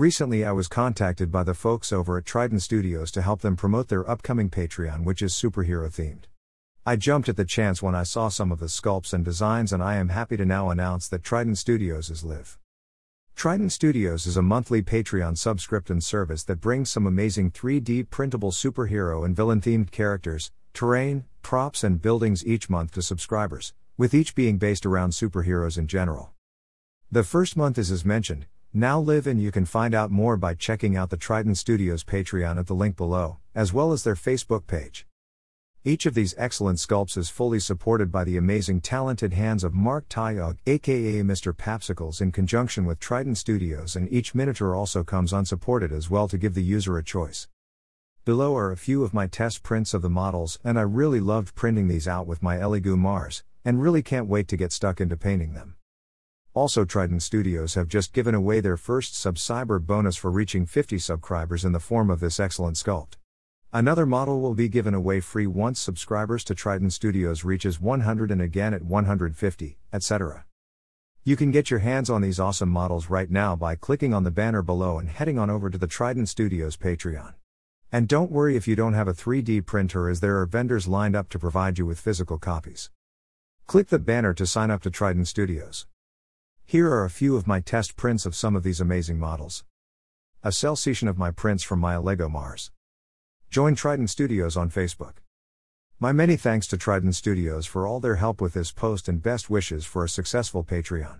Recently, I was contacted by the folks over at Trident Studios to help them promote their upcoming Patreon, which is superhero themed. I jumped at the chance when I saw some of the sculpts and designs, and I am happy to now announce that Trident Studios is live. Trident Studios is a monthly Patreon subscription service that brings some amazing 3D printable superhero and villain themed characters, terrain, props, and buildings each month to subscribers, with each being based around superheroes in general. The first month is as mentioned, now live and you can find out more by checking out the Trident Studios Patreon at the link below, as well as their Facebook page. Each of these excellent sculpts is fully supported by the amazing talented hands of Mark Tyog, aka Mr. Papsicles, in conjunction with Trident Studios, and each miniature also comes unsupported as well to give the user a choice. Below are a few of my test prints of the models, and I really loved printing these out with my Elegoo Mars, and really can't wait to get stuck into painting them. Also, Trident Studios have just given away their first Subscriber bonus for reaching 50 subscribers in the form of this excellent sculpt. Another model will be given away free once subscribers to Trident Studios reaches 100 and again at 150, etc. You can get your hands on these awesome models right now by clicking on the banner below and heading on over to the Trident Studios Patreon. And don't worry if you don't have a 3D printer, as there are vendors lined up to provide you with physical copies. Click the banner to sign up to Trident Studios. Here are a few of my test prints of some of these amazing models. A cell session of my prints from my Elegoo Mars. Join Trident Studios on Facebook. My many thanks to Trident Studios for all their help with this post and best wishes for a successful Patreon.